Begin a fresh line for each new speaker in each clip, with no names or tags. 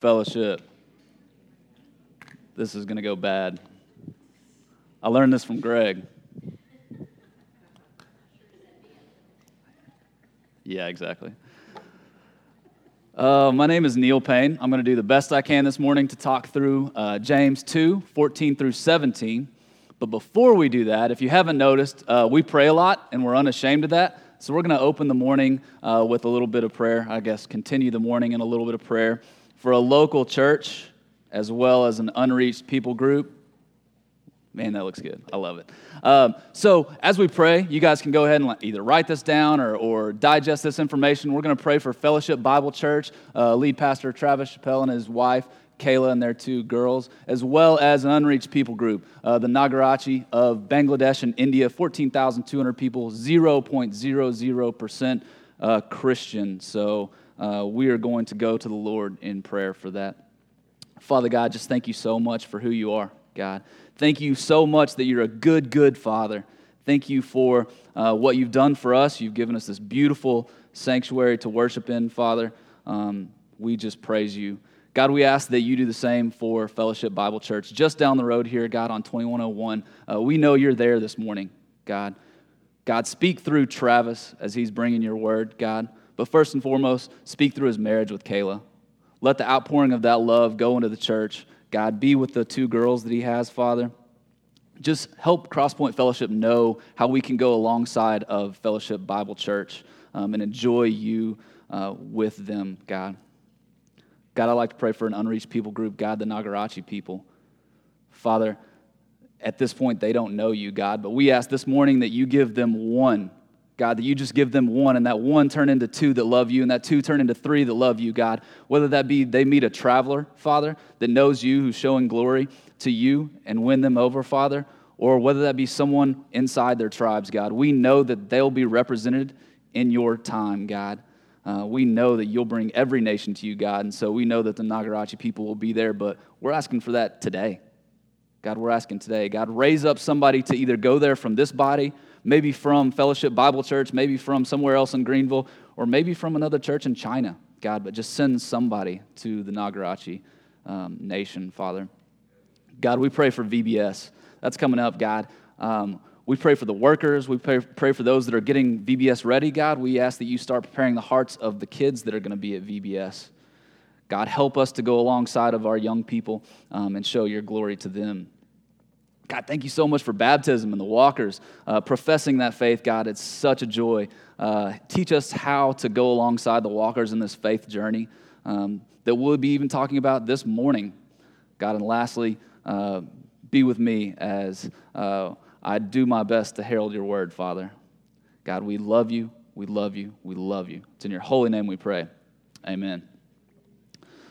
Fellowship. This is going to go bad. I learned this from Greg. Yeah, exactly. Uh, my name is Neil Payne. I'm going to do the best I can this morning to talk through uh, James 2 14 through 17. But before we do that, if you haven't noticed, uh, we pray a lot and we're unashamed of that. So we're going to open the morning uh, with a little bit of prayer. I guess continue the morning in a little bit of prayer for a local church as well as an unreached people group. Man, that looks good. I love it. Um, so, as we pray, you guys can go ahead and either write this down or, or digest this information. We're going to pray for Fellowship Bible Church, uh, lead pastor Travis Chappelle and his wife, Kayla, and their two girls, as well as an unreached people group, uh, the Nagarachi of Bangladesh and India, 14,200 people, 0.00% uh, Christian. So, uh, we are going to go to the Lord in prayer for that. Father God, just thank you so much for who you are, God. Thank you so much that you're a good, good Father. Thank you for uh, what you've done for us. You've given us this beautiful sanctuary to worship in, Father. Um, we just praise you. God, we ask that you do the same for Fellowship Bible Church just down the road here, God, on 2101. Uh, we know you're there this morning, God. God, speak through Travis as he's bringing your word, God. But first and foremost, speak through his marriage with Kayla. Let the outpouring of that love go into the church. God, be with the two girls that he has, Father. Just help Crosspoint Fellowship know how we can go alongside of Fellowship Bible Church um, and enjoy you uh, with them, God. God, I'd like to pray for an unreached people group, God, the Nagarachi people. Father, at this point, they don't know you, God, but we ask this morning that you give them one God, that you just give them one, and that one turn into two that love you, and that two turn into three that love you, God. Whether that be they meet a traveler, Father, that knows you, who's showing glory to you, and win them over, Father, or whether that be someone inside their tribes, God. We know that they'll be represented in your time, God. Uh, we know that you'll bring every nation to you, God, and so we know that the Nagarachi people will be there, but we're asking for that today. God, we're asking today. God, raise up somebody to either go there from this body maybe from Fellowship Bible Church, maybe from somewhere else in Greenville, or maybe from another church in China, God, but just send somebody to the Nagarachi um, nation, Father. God, we pray for VBS. That's coming up, God. Um, we pray for the workers. We pray, pray for those that are getting VBS ready, God. We ask that you start preparing the hearts of the kids that are going to be at VBS. God, help us to go alongside of our young people um, and show your glory to them. God, thank you so much for baptism and the walkers uh, professing that faith, God. It's such a joy. Uh, teach us how to go alongside the walkers in this faith journey um, that we'll be even talking about this morning. God, and lastly, uh, be with me as uh, I do my best to herald your word, Father. God, we love you. We love you. We love you. It's in your holy name we pray. Amen.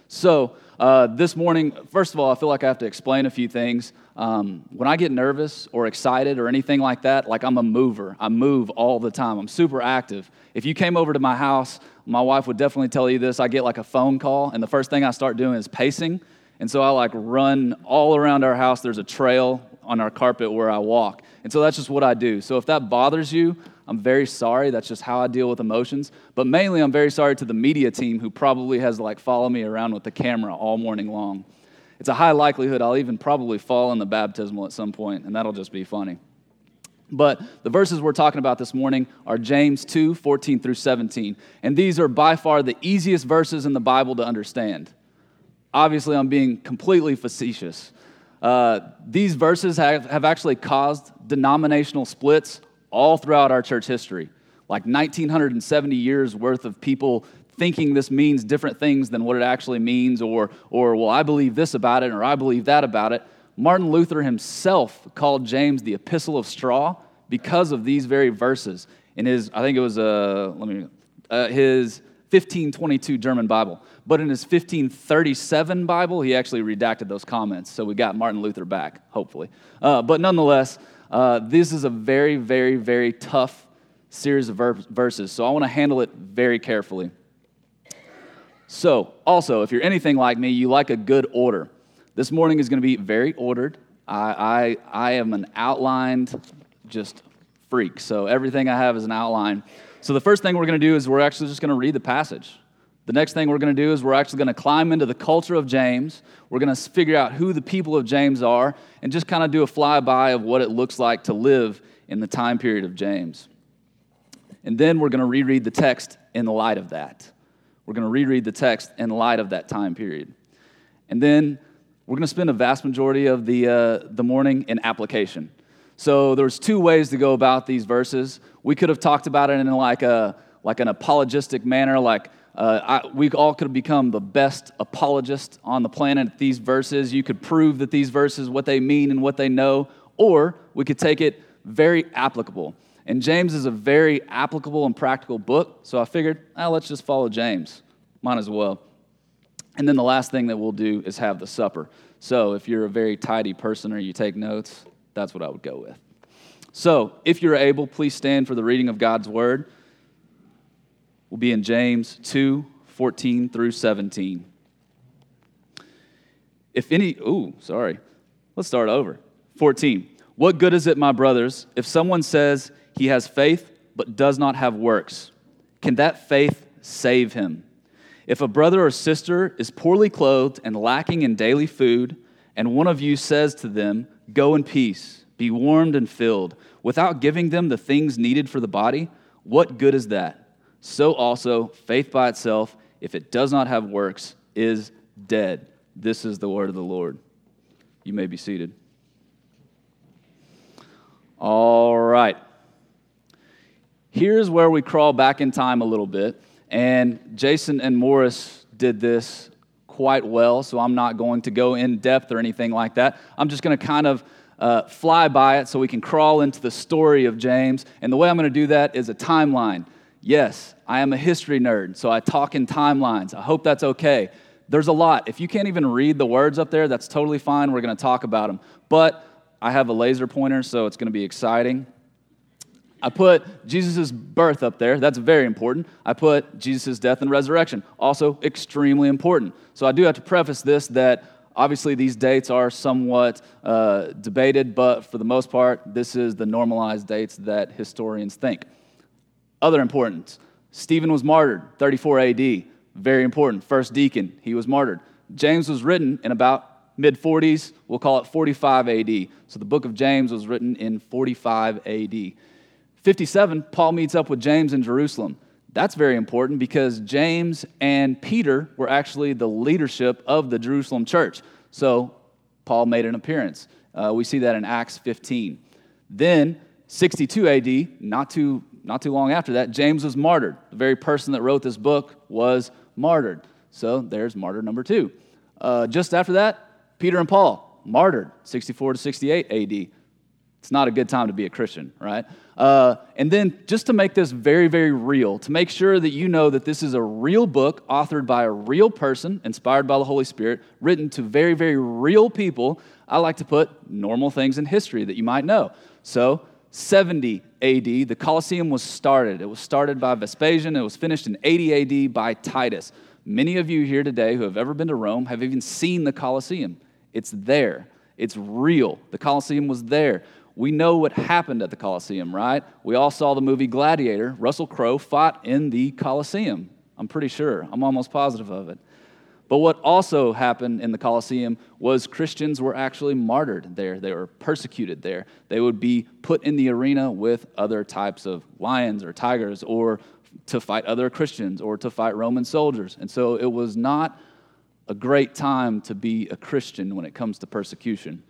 So, uh, this morning, first of all, I feel like I have to explain a few things. Um, when I get nervous or excited or anything like that, like I'm a mover. I move all the time. I'm super active. If you came over to my house, my wife would definitely tell you this. I get like a phone call, and the first thing I start doing is pacing. And so I like run all around our house. There's a trail on our carpet where I walk. And so that's just what I do. So if that bothers you, I'm very sorry. That's just how I deal with emotions. But mainly, I'm very sorry to the media team who probably has to like follow me around with the camera all morning long. It's a high likelihood I'll even probably fall in the baptismal at some point, and that'll just be funny. But the verses we're talking about this morning are James 2 14 through 17. And these are by far the easiest verses in the Bible to understand. Obviously, I'm being completely facetious. Uh, these verses have, have actually caused denominational splits all throughout our church history. Like 1970 years worth of people thinking this means different things than what it actually means, or, or well, I believe this about it, or I believe that about it. Martin Luther himself called James the epistle of straw because of these very verses in his, I think it was, uh, let me, uh, his 1522 German Bible. But in his 1537 Bible, he actually redacted those comments. So we got Martin Luther back, hopefully. Uh, but nonetheless, uh, this is a very, very, very tough series of ver- verses, so I want to handle it very carefully. So, also, if you're anything like me, you like a good order. This morning is going to be very ordered. I, I, I am an outlined just freak, so everything I have is an outline. So, the first thing we're going to do is we're actually just going to read the passage The next thing we're going to do is we're actually going to climb into the culture of James. We're going to figure out who the people of James are and just kind of do a flyby of what it looks like to live in the time period of James. And then we're going to reread the text in the light of that. We're going to reread the text in light of that time period. And then we're going to spend a vast majority of the, uh, the morning in application. So there's two ways to go about these verses. We could have talked about it in like, a, like an apologistic manner, like uh, I, we all could have become the best apologist on the planet at these verses. You could prove that these verses, what they mean and what they know, or we could take it very applicable. And James is a very applicable and practical book, so I figured, ah, let's just follow James. Might as well. And then the last thing that we'll do is have the supper. So if you're a very tidy person or you take notes, that's what I would go with. So if you're able, please stand for the reading of God's word We'll be in James 2 14 through 17. If any, ooh, sorry. Let's start over. 14. What good is it, my brothers, if someone says he has faith but does not have works? Can that faith save him? If a brother or sister is poorly clothed and lacking in daily food, and one of you says to them, Go in peace, be warmed and filled, without giving them the things needed for the body, what good is that? so also faith by itself, if it does not have works, is dead. This is the word of the Lord. You may be seated. All right. Here's where we crawl back in time a little bit. And Jason and Morris did this quite well, so I'm not going to go in depth or anything like that. I'm just going to kind of uh, fly by it so we can crawl into the story of James. And the way I'm going to do that is a timeline. Yes, I am a history nerd, so I talk in timelines. I hope that's okay. There's a lot. If you can't even read the words up there, that's totally fine. We're going to talk about them. But I have a laser pointer, so it's going to be exciting. I put Jesus' birth up there. That's very important. I put Jesus' death and resurrection. Also, extremely important. So I do have to preface this that obviously these dates are somewhat uh, debated, but for the most part, this is the normalized dates that historians think. Other importance Stephen was martyred, 34 AD. Very important. First deacon, he was martyred. James was written in about mid 40s, we'll call it 45 AD. So the book of James was written in 45 AD. 57, Paul meets up with James in Jerusalem. That's very important because James and Peter were actually the leadership of the Jerusalem church. So Paul made an appearance. Uh, we see that in Acts 15. Then, 62 AD, not too not too long after that, James was martyred. The very person that wrote this book was martyred. So there's martyr number two. Uh, just after that, Peter and Paul, martyred, 64 to 68 AD. It's not a good time to be a Christian, right? Uh, and then, just to make this very, very real, to make sure that you know that this is a real book authored by a real person, inspired by the Holy Spirit, written to very, very real people, I like to put normal things in history that you might know. So, 70 AD, the Colosseum was started. It was started by Vespasian, it was finished in 80 AD by Titus. Many of you here today who have ever been to Rome have even seen the Colosseum. It's there, it's real. The Colosseum was there. We know what happened at the Colosseum, right? We all saw the movie Gladiator. Russell Crowe fought in the Colosseum. I'm pretty sure. I'm almost positive of it. But what also happened in the Colosseum was Christians were actually martyred there. They were persecuted there. They would be put in the arena with other types of lions or tigers or to fight other Christians or to fight Roman soldiers. And so it was not a great time to be a Christian when it comes to persecution.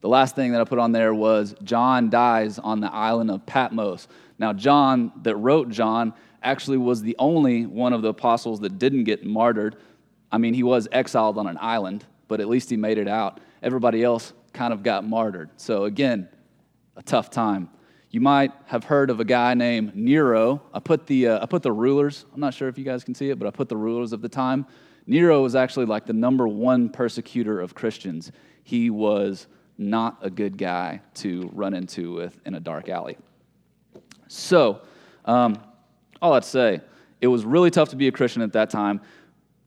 The last thing that I put on there was John dies on the island of Patmos. Now, John, that wrote John, actually was the only one of the apostles that didn't get martyred I mean, he was exiled on an island, but at least he made it out. Everybody else kind of got martyred. So, again, a tough time. You might have heard of a guy named Nero. I put the, uh, I put the rulers, I'm not sure if you guys can see it, but I put the rulers of the time. Nero was actually like the number one persecutor of Christians. He was not a good guy to run into with in a dark alley. So, um, all I'd say, it was really tough to be a Christian at that time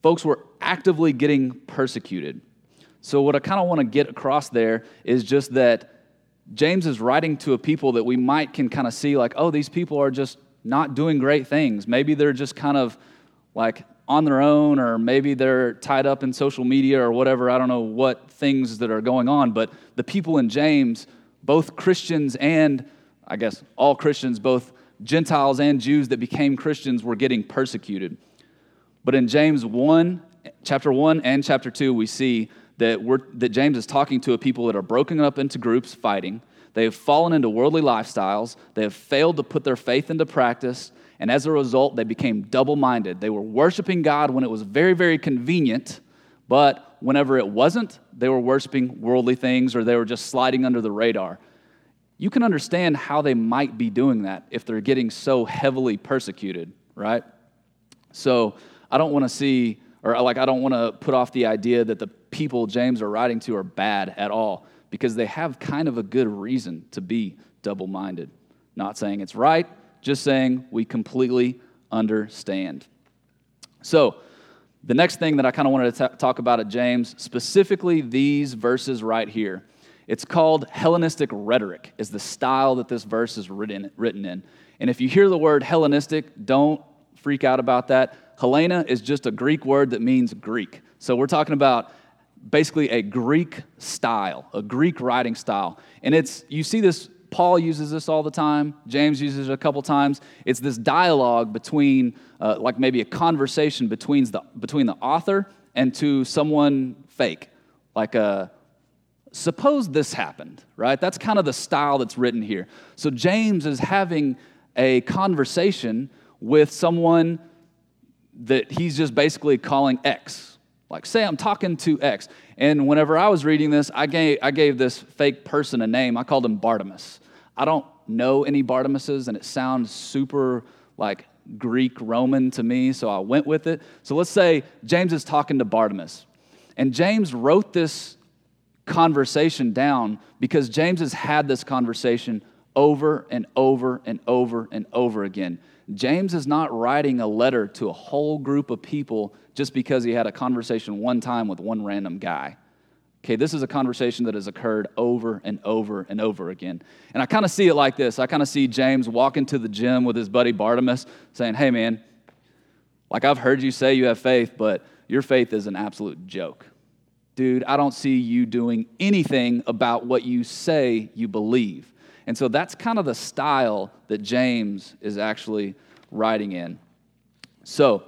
folks were actively getting persecuted. So, what I kind of want to get across there is just that James is writing to a people that we might can kind of see like, oh, these people are just not doing great things. Maybe they're just kind of like on their own, or maybe they're tied up in social media or whatever. I don't know what things that are going on, but the people in James, both Christians and I guess all Christians, both Gentiles and Jews that became Christians, were getting persecuted. But in James 1, chapter 1 and chapter 2, we see that, we're, that James is talking to a people that are broken up into groups fighting. They have fallen into worldly lifestyles. They have failed to put their faith into practice. And as a result, they became double minded. They were worshiping God when it was very, very convenient, but whenever it wasn't, they were worshiping worldly things or they were just sliding under the radar. You can understand how they might be doing that if they're getting so heavily persecuted, right? So I don't want to see, or like, I don't want to put off the idea that the people James are writing to are bad at all because they have kind of a good reason to be double minded. Not saying it's right, just saying we completely understand. So, the next thing that I kind of wanted to t- talk about at James, specifically these verses right here. It's called Hellenistic rhetoric, is the style that this verse is written, written in. And if you hear the word Hellenistic, don't freak out about that. Helena is just a Greek word that means Greek. So we're talking about basically a Greek style, a Greek writing style. And it's, you see this, Paul uses this all the time, James uses it a couple times. It's this dialogue between, uh, like maybe a conversation between the, between the author and to someone fake. Like a, suppose this happened, right? That's kind of the style that's written here. So James is having a conversation with someone that he's just basically calling X, like, say I'm talking to X. And whenever I was reading this, I gave, I gave this fake person a name. I called him Bartimaeus. I don't know any Bartimaeuses, and it sounds super like Greek Roman to me, so I went with it. So let's say James is talking to Bartimaeus. And James wrote this conversation down because James has had this conversation over and over and over and over again. James is not writing a letter to a whole group of people just because he had a conversation one time with one random guy. Okay, this is a conversation that has occurred over and over and over again. And I kind of see it like this I kind of see James walking to the gym with his buddy Bartimaeus saying, Hey, man, like I've heard you say you have faith, but your faith is an absolute joke. Dude, I don't see you doing anything about what you say you believe. And so that's kind of the style that James is actually writing in. So,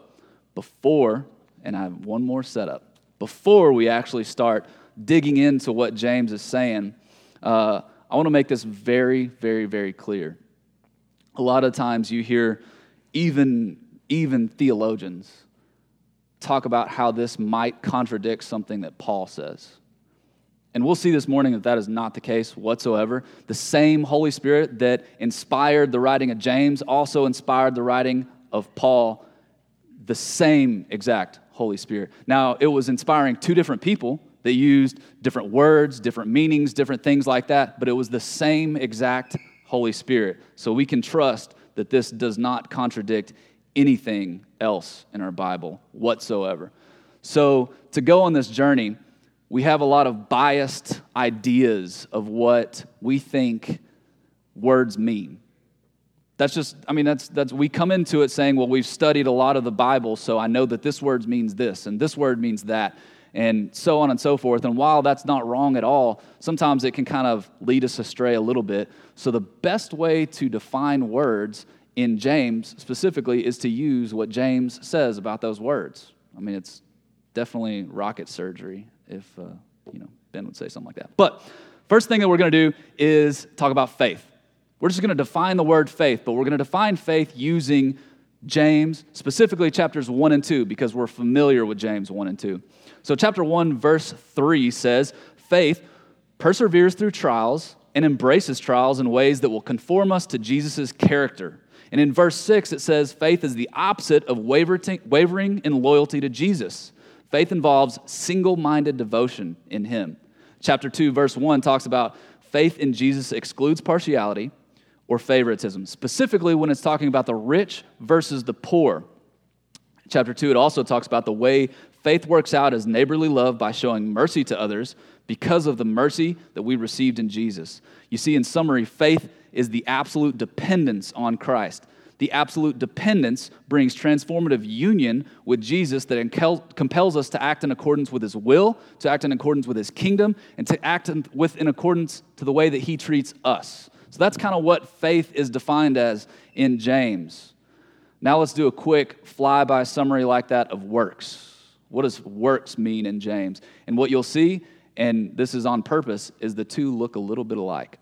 before, and I have one more setup, before we actually start digging into what James is saying, uh, I want to make this very, very, very clear. A lot of times you hear even, even theologians talk about how this might contradict something that Paul says. And we'll see this morning that that is not the case whatsoever. The same Holy Spirit that inspired the writing of James also inspired the writing of Paul, the same exact Holy Spirit. Now, it was inspiring two different people They used different words, different meanings, different things like that, but it was the same exact Holy Spirit. So we can trust that this does not contradict anything else in our Bible whatsoever. So to go on this journey, we have a lot of biased ideas of what we think words mean. That's just, I mean, that's, that's, we come into it saying, well, we've studied a lot of the Bible, so I know that this word means this, and this word means that, and so on and so forth. And while that's not wrong at all, sometimes it can kind of lead us astray a little bit. So the best way to define words in James specifically is to use what James says about those words. I mean, it's definitely rocket surgery if, uh, you know, Ben would say something like that. But first thing that we're going to do is talk about faith. We're just going to define the word faith, but we're going to define faith using James, specifically chapters 1 and 2, because we're familiar with James 1 and 2. So, chapter 1, verse 3 says, Faith perseveres through trials and embraces trials in ways that will conform us to Jesus' character. And in verse 6, it says, Faith is the opposite of wavering in loyalty to Jesus. Faith involves single minded devotion in Him. Chapter 2, verse 1 talks about faith in Jesus excludes partiality or favoritism, specifically when it's talking about the rich versus the poor. Chapter 2, it also talks about the way faith works out as neighborly love by showing mercy to others because of the mercy that we received in Jesus. You see, in summary, faith is the absolute dependence on Christ. The absolute dependence brings transformative union with Jesus that compels us to act in accordance with his will, to act in accordance with his kingdom, and to act in, with, in accordance to the way that he treats us. So that's kind of what faith is defined as in James. Now let's do a quick flyby summary like that of works. What does works mean in James? And what you'll see, and this is on purpose, is the two look a little bit alike.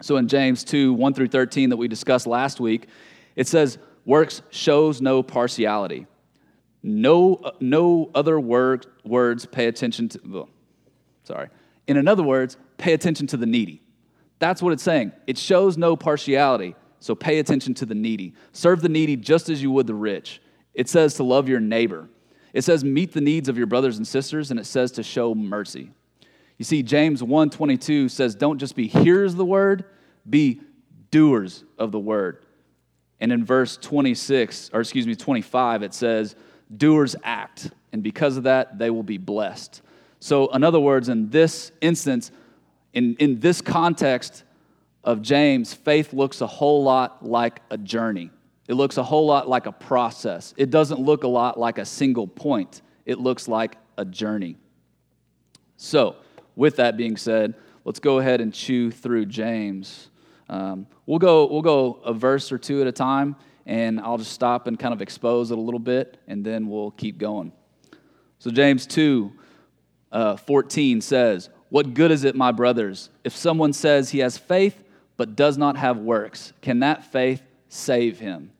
So in James 2 1 through 13, that we discussed last week, it says, Works shows no partiality. No, no other word, words pay attention to, sorry. In other words, pay attention to the needy. That's what it's saying. It shows no partiality, so pay attention to the needy. Serve the needy just as you would the rich. It says to love your neighbor. It says meet the needs of your brothers and sisters, and it says to show mercy. You see, James 1:22 says, Don't just be hearers of the word, be doers of the word. And in verse 26, or excuse me, 25, it says, Doers act, and because of that, they will be blessed. So, in other words, in this instance, in, in this context of James, faith looks a whole lot like a journey. It looks a whole lot like a process. It doesn't look a lot like a single point, it looks like a journey. So, with that being said, let's go ahead and chew through James. Um, we'll, go, we'll go a verse or two at a time, and I'll just stop and kind of expose it a little bit, and then we'll keep going. So, James 2 uh, 14 says, What good is it, my brothers, if someone says he has faith but does not have works? Can that faith save him?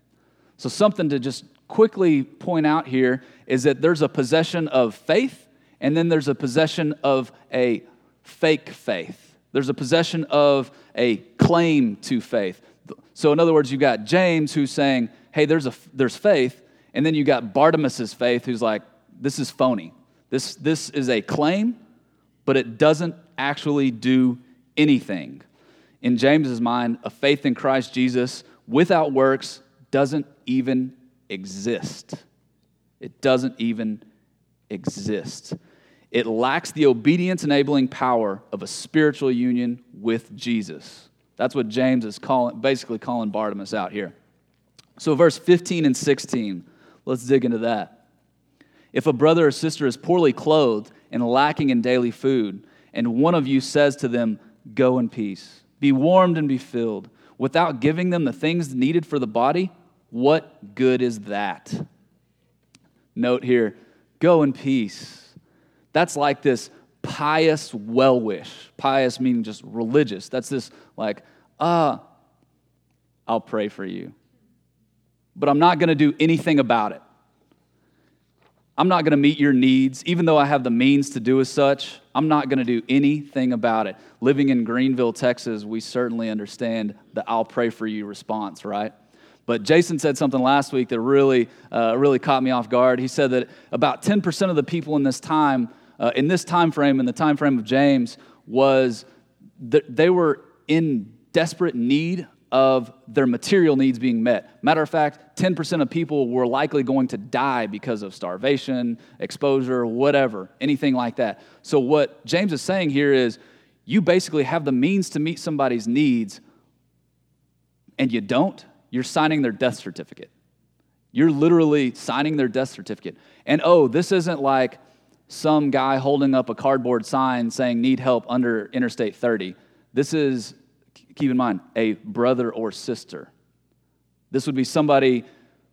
So, something to just quickly point out here is that there's a possession of faith, and then there's a possession of a fake faith. There's a possession of a claim to faith. So, in other words, you've got James who's saying, hey, there's, a, there's faith. And then you got Bartimaeus' faith who's like, this is phony. This, this is a claim, but it doesn't actually do anything. In James's mind, a faith in Christ Jesus without works doesn't even exist. It doesn't even exist. It lacks the obedience enabling power of a spiritual union with Jesus. That's what James is calling, basically calling Bartimaeus out here. So, verse 15 and 16, let's dig into that. If a brother or sister is poorly clothed and lacking in daily food, and one of you says to them, Go in peace, be warmed and be filled, without giving them the things needed for the body, what good is that? Note here, go in peace that's like this pious well wish. Pious meaning just religious. That's this like, ah, uh, I'll pray for you. But I'm not going to do anything about it. I'm not going to meet your needs, even though I have the means to do as such. I'm not going to do anything about it. Living in Greenville, Texas, we certainly understand the I'll pray for you response, right? But Jason said something last week that really, uh, really caught me off guard. He said that about 10% of the people in this time uh, in this time frame, in the time frame of James, was that they were in desperate need of their material needs being met. Matter of fact, 10% of people were likely going to die because of starvation, exposure, whatever, anything like that. So, what James is saying here is you basically have the means to meet somebody's needs, and you don't, you're signing their death certificate. You're literally signing their death certificate. And oh, this isn't like, some guy holding up a cardboard sign saying, Need help under Interstate 30. This is, keep in mind, a brother or sister. This would be somebody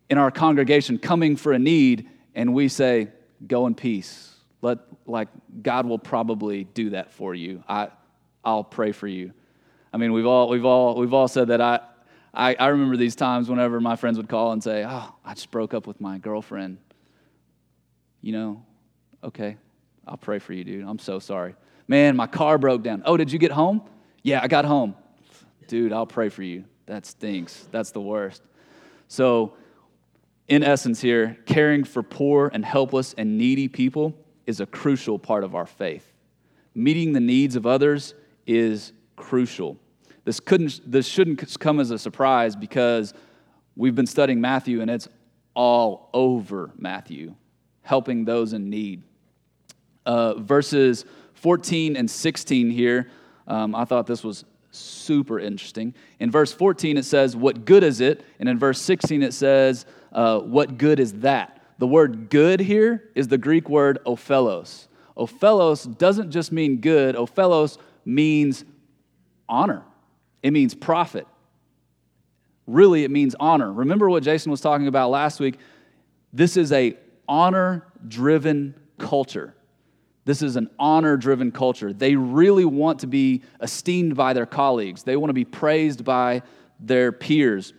in our congregation coming for a need, and we say, Go in peace. Let, like, God will probably do that for you. I, I'll pray for you. I mean, we've all, we've all, we've all said that. I, I, I remember these times whenever my friends would call and say, Oh, I just broke up with my girlfriend. You know, Okay, I'll pray for you, dude. I'm so sorry. Man, my car broke down. Oh, did you get home? Yeah, I got home. Dude, I'll pray for you. That stinks. That's the worst. So, in essence, here, caring for poor and helpless and needy people is a crucial part of our faith. Meeting the needs of others is crucial. This, couldn't, this shouldn't come as a surprise because we've been studying Matthew and it's all over Matthew, helping those in need uh, verses 14 and 16 here. Um, I thought this was super interesting. In verse 14, it says, What good is it? And in verse 16, it says, uh, What good is that? The word good here is the Greek word ophelos. Ophelos doesn't just mean good, ophelos means honor, it means profit. Really, it means honor. Remember what Jason was talking about last week? This is a honor driven culture. This is an honor driven culture. They really want to be esteemed by their colleagues, they want to be praised by their peers.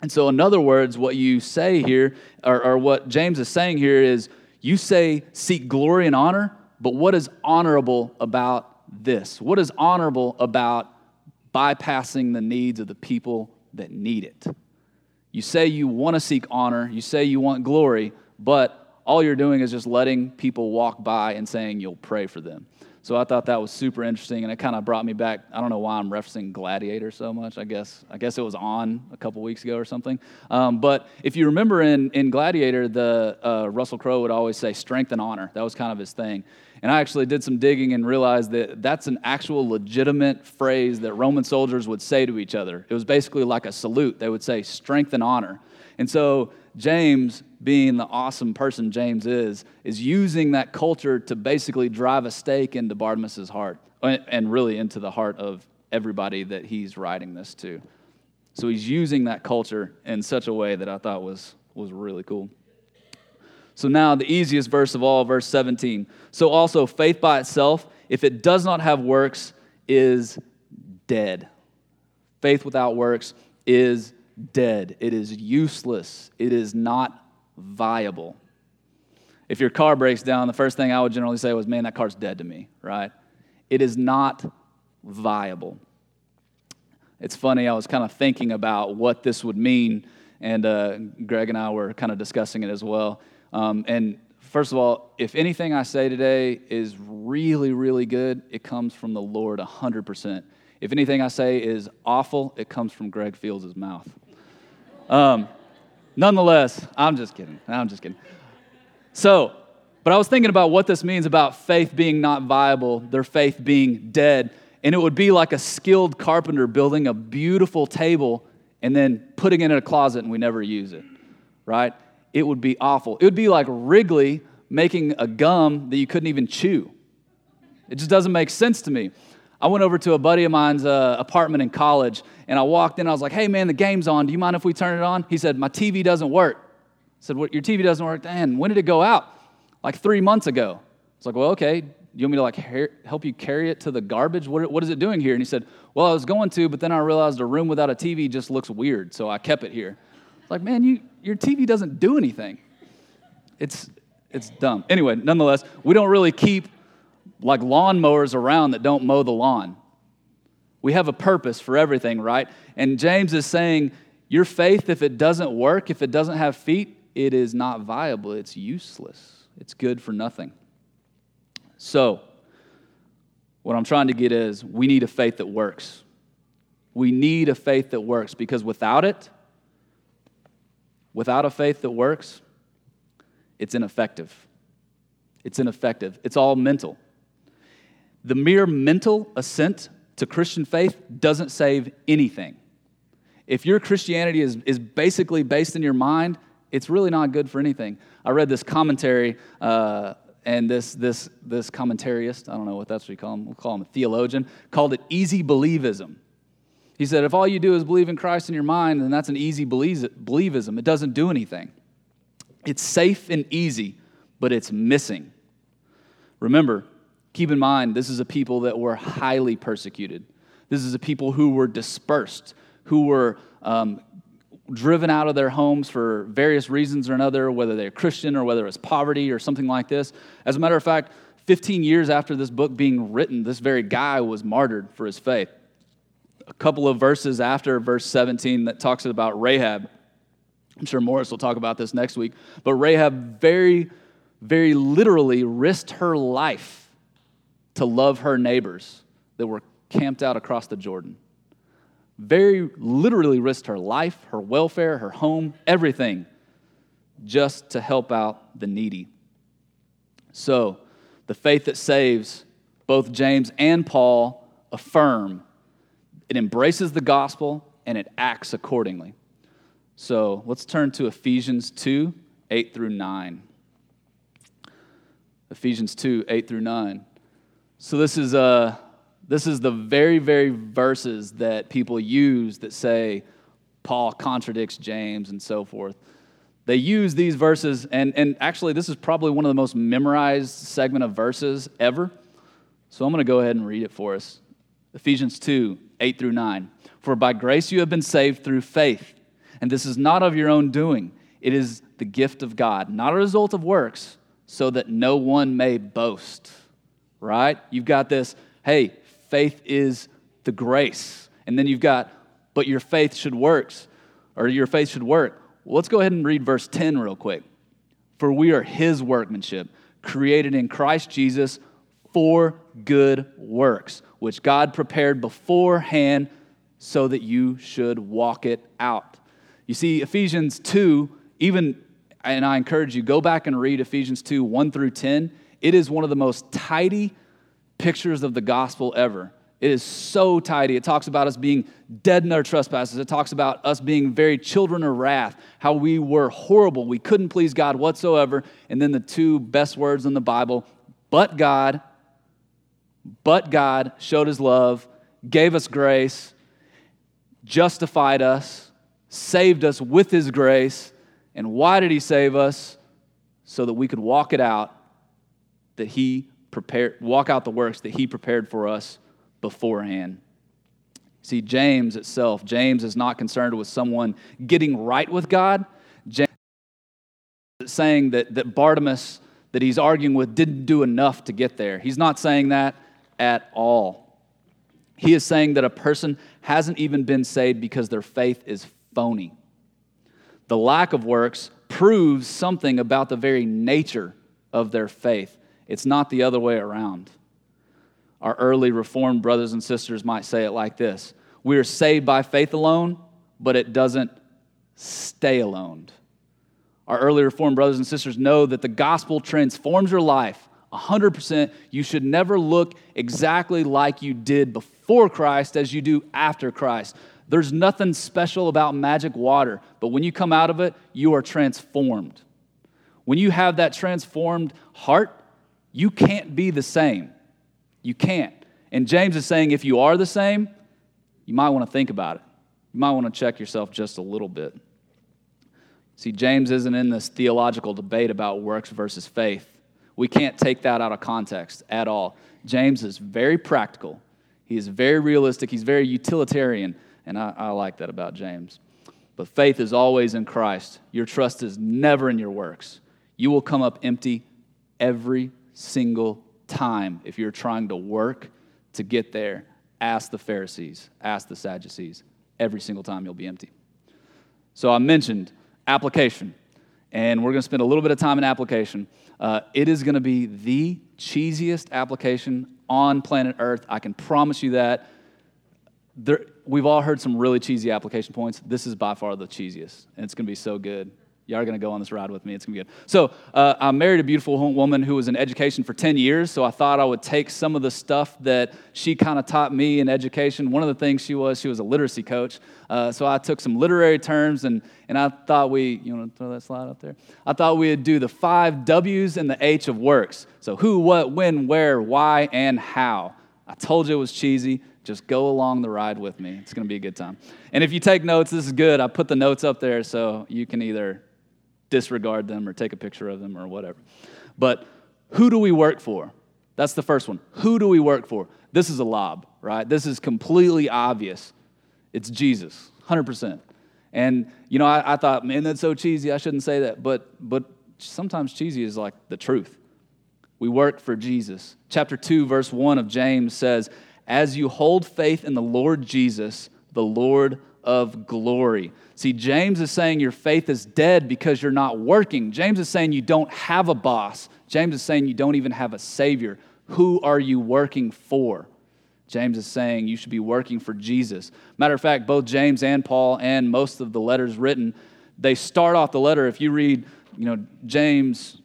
And so, in other words, what you say here, or, or, what James is saying here, is you say seek glory and honor, but what is honorable about this? What is honorable about bypassing the needs of the people that need it? You say you want to seek honor, you say you want glory, but all you're doing is just letting people walk by and saying you'll pray for them. So I thought that was super interesting, and it kind of brought me back. I don't know why I'm referencing Gladiator so much. I guess I guess it was on a couple weeks ago or something. Um, but if you remember in in Gladiator, the uh, Russell Crowe would always say strength and honor. That was kind of his thing. And I actually did some digging and realized that that's an actual legitimate phrase that Roman soldiers would say to each other. It was basically like a salute. They would say strength and honor. And so James, being the awesome person James is, is using that culture to basically drive a stake into Barnabas' heart uh, and really into the heart of everybody that he's writing this to. So he's using that culture in such a way that I thought was, was really cool. So now, the easiest verse of all, verse 17. So also, faith by itself, if it does not have works, is dead. Faith without works is dead, it is useless, it is not viable. If your car breaks down, the first thing I would generally say was, Man, that car's dead to me, right? It is not viable. It's funny, I was kind of thinking about what this would mean, and uh, Greg and I were kind of discussing it as well. Um, and first of all, if anything I say today is really, really good, it comes from the Lord 100%. If anything I say is awful, it comes from Greg Fields' mouth. Um, nonetheless, I'm just kidding. I'm just kidding. So, but I was thinking about what this means about faith being not viable, their faith being dead. And it would be like a skilled carpenter building a beautiful table and then putting it in a closet and we never use it, right? It would be awful. It would be like Wrigley making a gum that you couldn't even chew. It just doesn't make sense to me. I went over to a buddy of mine's uh, apartment in college, and I walked in. I was like, "Hey, man, the game's on. Do you mind if we turn it on?" He said, "My TV doesn't work." I said, "What? Your TV doesn't work?" Dan, when did it go out? Like three months ago. I was like, "Well, okay. You want me to like help you carry it to the garbage? What, what is it doing here?" And he said, "Well, I was going to, but then I realized a room without a TV just looks weird, so I kept it here." Like, man, you, your TV doesn't do anything. It's it's dumb. Anyway, nonetheless, we don't really keep like lawnmowers around that don't mow the lawn. We have a purpose for everything, right? And James is saying, Your faith, if it doesn't work, if it doesn't have feet, it is not viable. It's useless. It's good for nothing. So, what I'm trying to get is we need a faith that works. We need a faith that works because without it, without a faith that works, it's ineffective. It's ineffective. It's all mental. The mere mental assent to Christian faith doesn't save anything. If your Christianity is, is basically based in your mind, it's really not good for anything. I read this commentary, uh, and this, this, this commentarist, I don't know what that's what we call him, we'll call him a theologian, called it easy believism. He said, if all you do is believe in Christ in your mind, then that's an easy believism. It doesn't do anything. It's safe and easy, but it's missing. Remember, Keep in mind, this is a people that were highly persecuted. This is a people who were dispersed, who were um, driven out of their homes for various reasons or another, whether they're Christian or whether it's poverty or something like this. As a matter of fact, 15 years after this book being written, this very guy was martyred for his faith. A couple of verses after verse 17 that talks about Rahab. I'm sure Morris will talk about this next week. But Rahab very, very literally risked her life to love her neighbors that were camped out across the Jordan. Very literally risked her life, her welfare, her home, everything, just to help out the needy. So, the faith that saves, both James and Paul affirm it embraces the gospel, and it acts accordingly. So let's turn to Ephesians 2 8 through 9. Ephesians 2 8 through 9. So this is, uh, this is the very, very verses that people use that say Paul contradicts James and so forth. They use these verses, and, and actually, this is probably one of the most memorized segment of verses ever. So I'm going to go ahead and read it for us. Ephesians 2 8 through 9. For by grace you have been saved through faith, and this is not of your own doing, it is the gift of God, not a result of works, so that no one may boast. Right? You've got this, hey, faith is the grace. And then you've got, but your faith should works, or your faith should work. Well, let's go ahead and read verse 10 real quick. For we are his workmanship, created in Christ Jesus for good works, which God prepared beforehand so that you should walk it out. You see, Ephesians 2, even, and I encourage you, go back and read Ephesians 2, 1 through 10. It is one of the most tidy pictures of the gospel ever. It is so tidy. It talks about us being dead in our trespasses. It talks about us being very children of wrath, how we were horrible. We couldn't please God whatsoever. And then the two best words in the Bible, but God, but God showed his love, gave us grace, justified us, saved us with his grace. And why did he save us? So that we could walk it out, that he prepared, walk out the works that he prepared for us beforehand. See, James itself, James is not concerned with someone getting right with God. James is saying that, that Bartimaeus, that he's arguing with, didn't do enough to get there. He's not saying that at all. He is saying that a person hasn't even been saved because their faith is phony. The lack of works proves something about the very nature of their faith. It's not the other way around. Our early Reformed brothers and sisters might say it like this We are saved by faith alone, but it doesn't stay alone. Our early Reformed brothers and sisters know that the gospel transforms your life 100%. You should never look exactly like you did before Christ as you do after Christ. There's nothing special about magic water, but when you come out of it, you are transformed. When you have that transformed heart, you can't be the same. You can't. And James is saying if you are the same, you might want to think about it. You might want to check yourself just a little bit. See, James isn't in this theological debate about works versus faith. We can't take that out of context at all. James is very practical, he is very realistic, he's very utilitarian, and I, I like that about James. But faith is always in Christ. Your trust is never in your works. You will come up empty every single time if you're trying to work to get there. Ask the Pharisees, ask the Sadducees. Every single time you'll be empty. So I mentioned application, and we're going to spend a little bit of time in application. Uh, it is going to be the cheesiest application on planet Earth. I can promise you that. There, we've all heard some really cheesy application points. This is by far the cheesiest, and it's going to be so good. Y'all are going to go on this ride with me. It's going to be good. So, uh, I married a beautiful woman who was in education for 10 years. So, I thought I would take some of the stuff that she kind of taught me in education. One of the things she was, she was a literacy coach. Uh, so, I took some literary terms and, and I thought we, you want to throw that slide up there? I thought we'd do the five W's and the H of works. So, who, what, when, where, why, and how. I told you it was cheesy. Just go along the ride with me. It's going to be a good time. And if you take notes, this is good. I put the notes up there so you can either disregard them or take a picture of them or whatever. But who do we work for? That's the first one. Who do we work for? This is a lob, right? This is completely obvious. It's Jesus, 100%. And, you know, I, I thought, man, that's so cheesy. I shouldn't say that. But, but sometimes cheesy is like the truth. We work for Jesus. Chapter 2, verse 1 of James says, As you hold faith in the Lord Jesus, the Lord of glory. See, James is saying your faith is dead because you're not working. James is saying you don't have a boss. James is saying you don't even have a savior. Who are you working for? James is saying you should be working for Jesus. Matter of fact, both James and Paul and most of the letters written, they start off the letter. If you read, you know, James,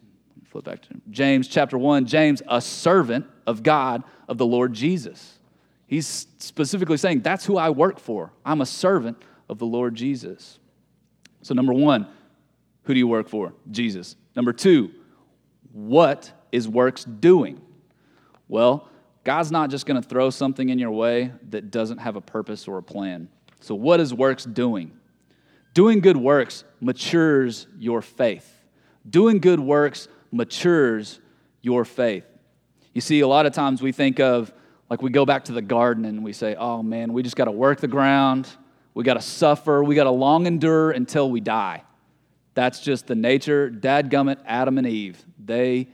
flip back to James chapter 1, James, a servant of God, of the Lord Jesus. He's specifically saying, That's who I work for. I'm a servant of the Lord Jesus. So, number one, who do you work for? Jesus. Number two, what is works doing? Well, God's not just going to throw something in your way that doesn't have a purpose or a plan. So, what is works doing? Doing good works matures your faith. Doing good works matures your faith. You see, a lot of times we think of, like, we go back to the garden and we say, oh man, we just got to work the ground, we got to suffer, we got to long endure until we die. That's just the nature. Dadgummit, Adam and Eve, they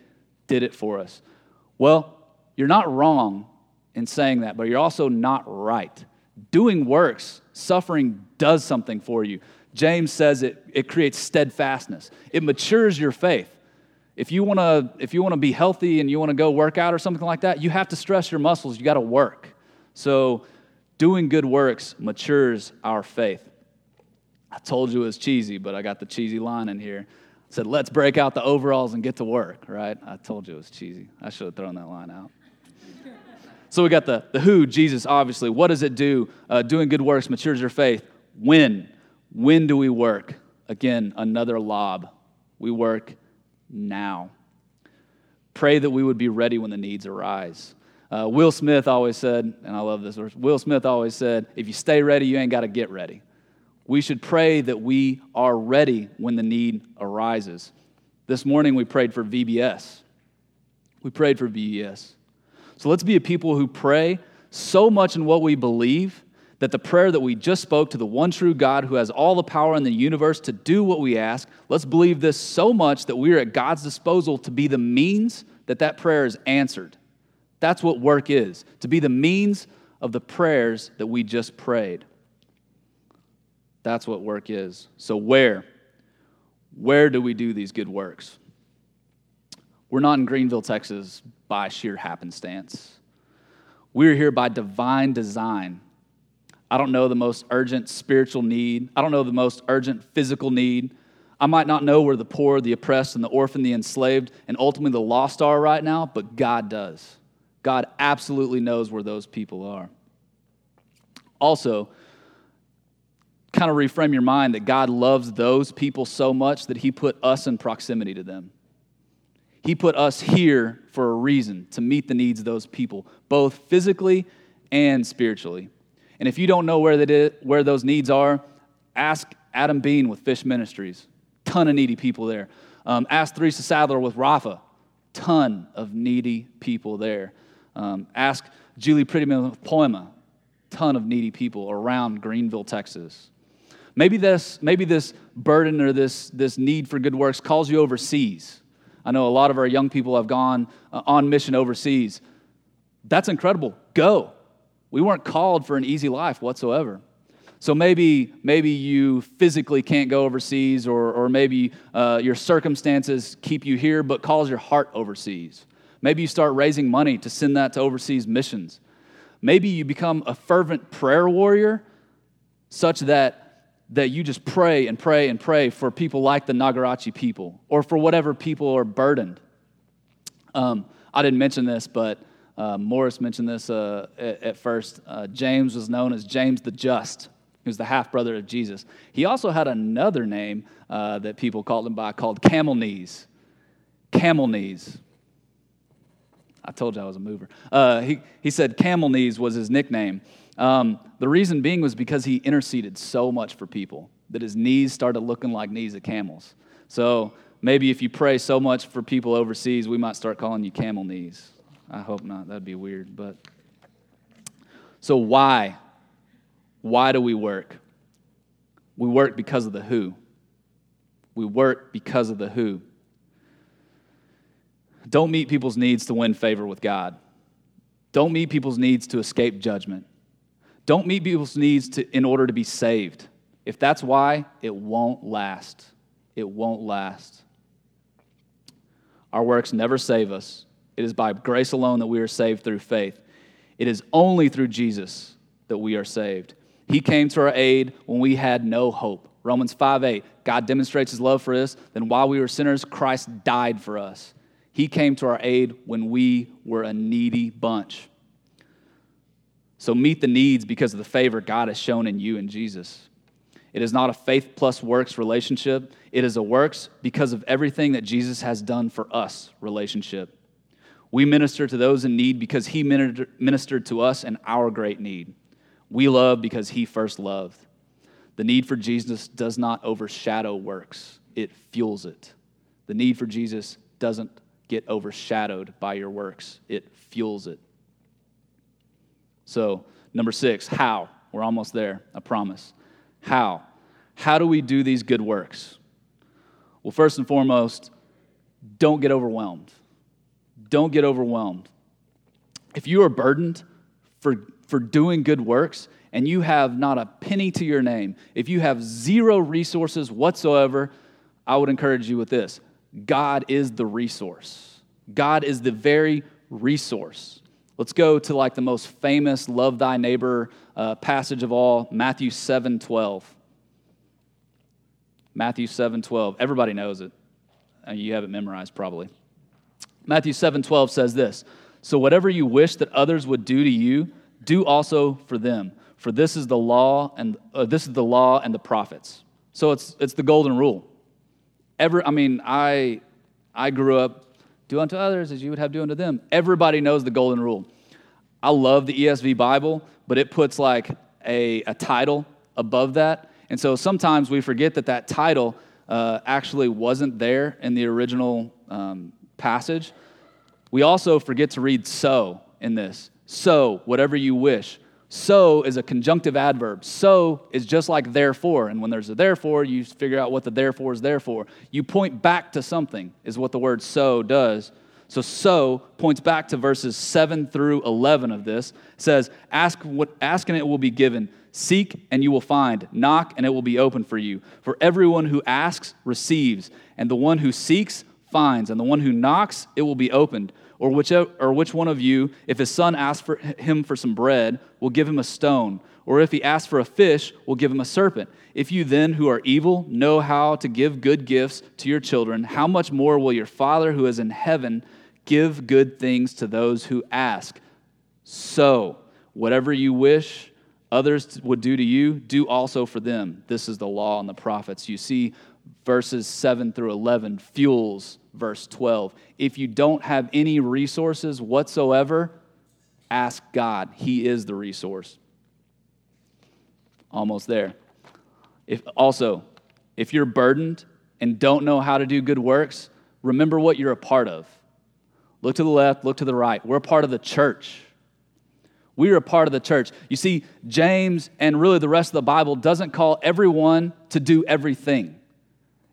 did it for us. Well, you're not wrong in saying that, but you're also not right. Doing works, suffering does something for you. James says it, it creates steadfastness, it matures your faith. If you want to if you want to be healthy and you want to go work out or something like that, you have to stress your muscles. You got to work. So doing good works matures our faith. I told you it was cheesy, but I got the cheesy line in here. I said, let's break out the overalls and get to work, right? I told you it was cheesy. I should have thrown that line out. so we got the, the who, Jesus, obviously. What does it do? Uh, doing good works matures your faith. When? When do we work? Again, another lob. We work now. Pray that we would be ready when the needs arise. Uh, Will Smith always said, and I love this verse Will Smith always said, if you stay ready, you ain't got to get ready. We should pray that we are ready when the need arises. This morning we prayed for VBS. We prayed for VBS. So let's be a people who pray so much in what we believe that the prayer that we just spoke to the one true God who has all the power in the universe to do what we ask, let's believe this so much that we are at God's disposal to be the means that that prayer is answered. That's what work is, to be the means of the prayers that we just prayed. That's what work is. So, where? Where do we do these good works? We're not in Greenville, Texas by sheer happenstance. We're here by divine design I don't know the most urgent spiritual need. I don't know the most urgent physical need. I might not know where the poor, the oppressed, and the orphan, the enslaved, and ultimately the lost are right now, but God does. God absolutely knows where those people are. Also, kind of reframe your mind that God loves those people so much that He put us in proximity to them. He put us here for a reason to meet the needs of those people, both physically and spiritually. And if you don't know where, where those needs are, ask Adam Bean with Fish Ministries. Ton of needy people there. Um, ask Theresa Sadler with Rafa. Ton of needy people there. Um, ask Julie Prettyman with Poema. Ton of needy people around Greenville, Texas. Maybe this, maybe this burden or this, this need for good works calls you overseas. I know a lot of our young people have gone uh, on mission overseas. That's incredible. Go. We weren't called for an easy life whatsoever. So maybe, maybe you physically can't go overseas, or, or maybe uh, your circumstances keep you here but calls your heart overseas. Maybe you start raising money to send that to overseas missions. Maybe you become a fervent prayer warrior such that, that you just pray and pray and pray for people like the Nagarachi people or for whatever people are burdened. Um, I didn't mention this, but uh, Morris mentioned this uh, at, at, first. Uh, James was known as James the Just. He was the half brother of Jesus. He also had another name uh, that people called him by called Camel Knees. Camel Knees. I told you I was a mover. Uh, he, he said Camel Knees was his nickname. Um, the reason being was because he interceded so much for people that his knees started looking like knees of camels. So maybe if you pray so much for people overseas, we might start calling you camel knees. I hope not. That'd be weird. But so why? Why do we work? We work because of the who. We work because of the who. Don't meet people's needs to win favor with God. Don't meet people's needs to escape judgment. Don't meet people's needs to, in order to be saved. If that's why, it won't last. It won't last. Our works never save us. It is by grace alone that we are saved through faith. It is only through Jesus that we are saved. He came to our aid when we had no hope. Romans 5 8. God demonstrates his love for us. Then while we were sinners, Christ died for us. He came to our aid when we were a needy bunch. So meet the needs because of the favor God has shown in you in Jesus. It is not a faith plus works relationship. It is a works because of everything that Jesus has done for us relationship. We minister to those in need because he ministered to us in our great need. We love because he first loved. The need for Jesus does not overshadow works, it fuels it. The need for Jesus doesn't get overshadowed by your works, it fuels it. So, number six, how? We're almost there, I promise. How? How do we do these good works? Well, first and foremost, don't get overwhelmed. Don't get overwhelmed. If you are burdened for, for doing good works and you have not a penny to your name, if you have zero resources whatsoever, I would encourage you with this God is the resource. God is the very resource. Let's go to like the most famous love thy neighbor uh, passage of all, Matthew 7 12. Matthew 7 12. Everybody knows it. Uh, you have it memorized probably. Matthew 7 12 says this So whatever you wish that others would do to you, do also for them. For this is the law and uh, this is the law and the prophets. So it's it's the golden rule. Ever, I mean, I I grew up do unto others as you would have do unto them. Everybody knows the golden rule. I love the ESV Bible, but it puts like a, a title above that. And so sometimes we forget that that title uh, actually wasn't there in the original um, passage. We also forget to read so in this. So, whatever you wish. So is a conjunctive adverb. So is just like therefore. And when there's a therefore, you figure out what the therefore is there for. You point back to something, is what the word so does. So, so points back to verses 7 through 11 of this. It says, ask, what, ask and it will be given. Seek and you will find. Knock and it will be open for you. For everyone who asks receives, and the one who seeks finds, and the one who knocks it will be opened. Or, whichever, or which one of you, if his son asks for him for some bread, will give him a stone? Or if he asks for a fish, will give him a serpent? If you then, who are evil, know how to give good gifts to your children, how much more will your Father who is in heaven give good things to those who ask? So, whatever you wish others would do to you, do also for them. This is the law and the prophets. You see, verses 7 through 11 fuels verse 12. If you don't have any resources whatsoever, ask God. He is the resource. Almost there. If, also, if you're burdened and don't know how to do good works, remember what you're a part of. Look to the left, look to the right. We're part of the church. We are a part of the church. You see, James and really the rest of the Bible doesn't call everyone to do everything.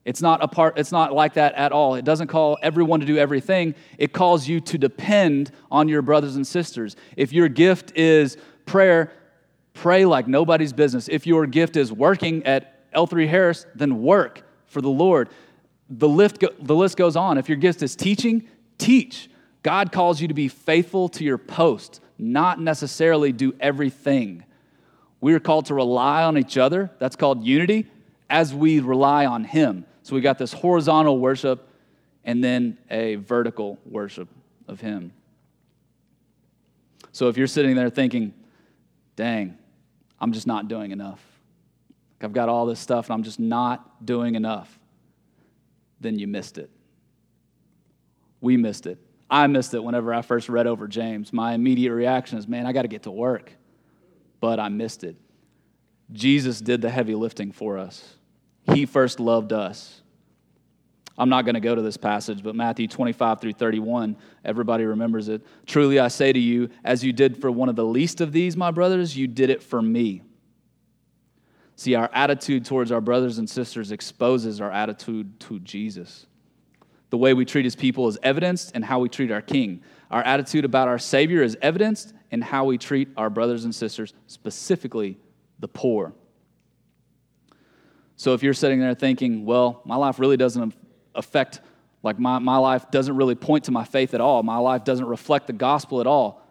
It's not a part, it's not like that at all. It doesn't call everyone to do everything. It calls you to depend on your brothers and sisters. If your gift is prayer, pray like nobody's business. If your gift is working at L3 Harris, then work for the Lord. The, lift the list goes on. If your gift is teaching, teach. God calls you to be faithful to your post, not necessarily do everything. We are called to rely on each other. That's called unity as we rely on Him. So we got this horizontal worship and then a vertical worship of Him. So if you're sitting there thinking, dang, I'm just not doing enough, I've got all this stuff and I'm just not doing enough, then you missed it. We missed it. I missed it whenever I first read over James. My immediate reaction is, man, I got to get to work. But I missed it. Jesus did the heavy lifting for us. He first loved us. I'm not going to go to this passage, but Matthew 25 through 31, everybody remembers it. Truly I say to you, as you did for one of the least of these, my brothers, you did it for me. See, our attitude towards our brothers and sisters exposes our attitude to Jesus. The way we treat his people is evidenced in how we treat our king. Our attitude about our Savior is evidenced in how we treat our brothers and sisters, specifically the poor. So if you're sitting there thinking, well, my life really doesn't affect, like my, my life doesn't really point to my faith at all, my life doesn't reflect the gospel at all,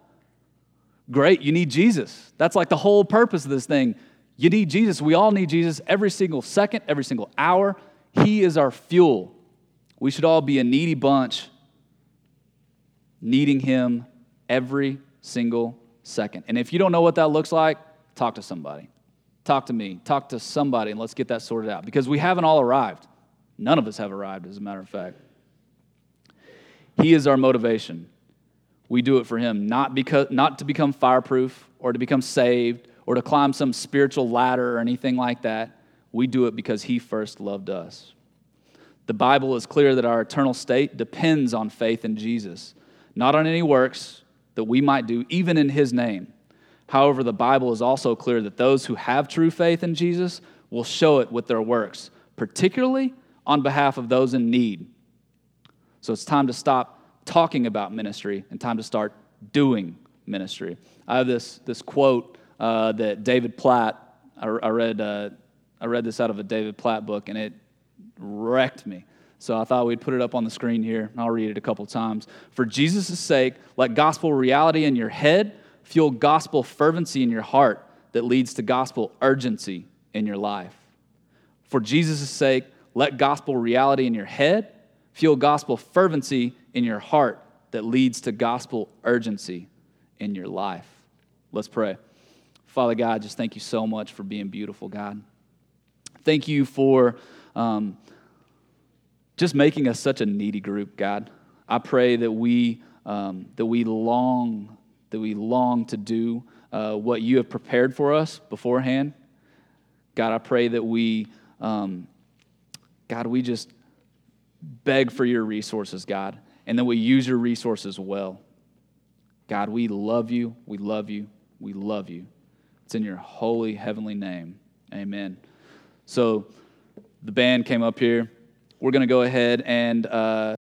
great, you need Jesus. That's like the whole purpose of this thing. You need Jesus. We all need Jesus every single second, every single hour. He is our fuel. We should all be a needy bunch, needing Him every single second. And if you don't know what that looks like, talk to somebody. Talk to me. Talk to somebody, and let's get that sorted out because we haven't all arrived. None of us have arrived, as a matter of fact. He is our motivation. We do it for Him, not, because, not to become fireproof or to become saved or to climb some spiritual ladder or anything like that. We do it because He first loved us. The Bible is clear that our eternal state depends on faith in Jesus, not on any works that we might do, even in His name. However, the Bible is also clear that those who have true faith in Jesus will show it with their works, particularly on behalf of those in need. So it's time to stop talking about ministry and time to start doing ministry. I have this, this quote uh, that David Platt, I, I read, uh, I read this out of a David Platt book, and it wrecked me. So I thought we'd put it up on the screen here. I'll read it a couple times. For Jesus' sake, let gospel reality in your head fuel gospel fervency in your heart that leads to gospel urgency in your life. For Jesus' sake, let gospel reality in your head fuel gospel fervency in your heart that leads to gospel urgency in your life. Let's pray. Father God, just thank you so much for being beautiful, God. Thank you for um, just making us such a needy group, God. I pray that we um, that we long that we long to do uh, what you have prepared for us beforehand. God, I pray that we, um, God, we just beg for your resources, God, and that we use your resources well. God, we love you. We love you. We love you. It's in your holy, heavenly name. Amen. So the band came up here. We're going to go ahead and. Uh,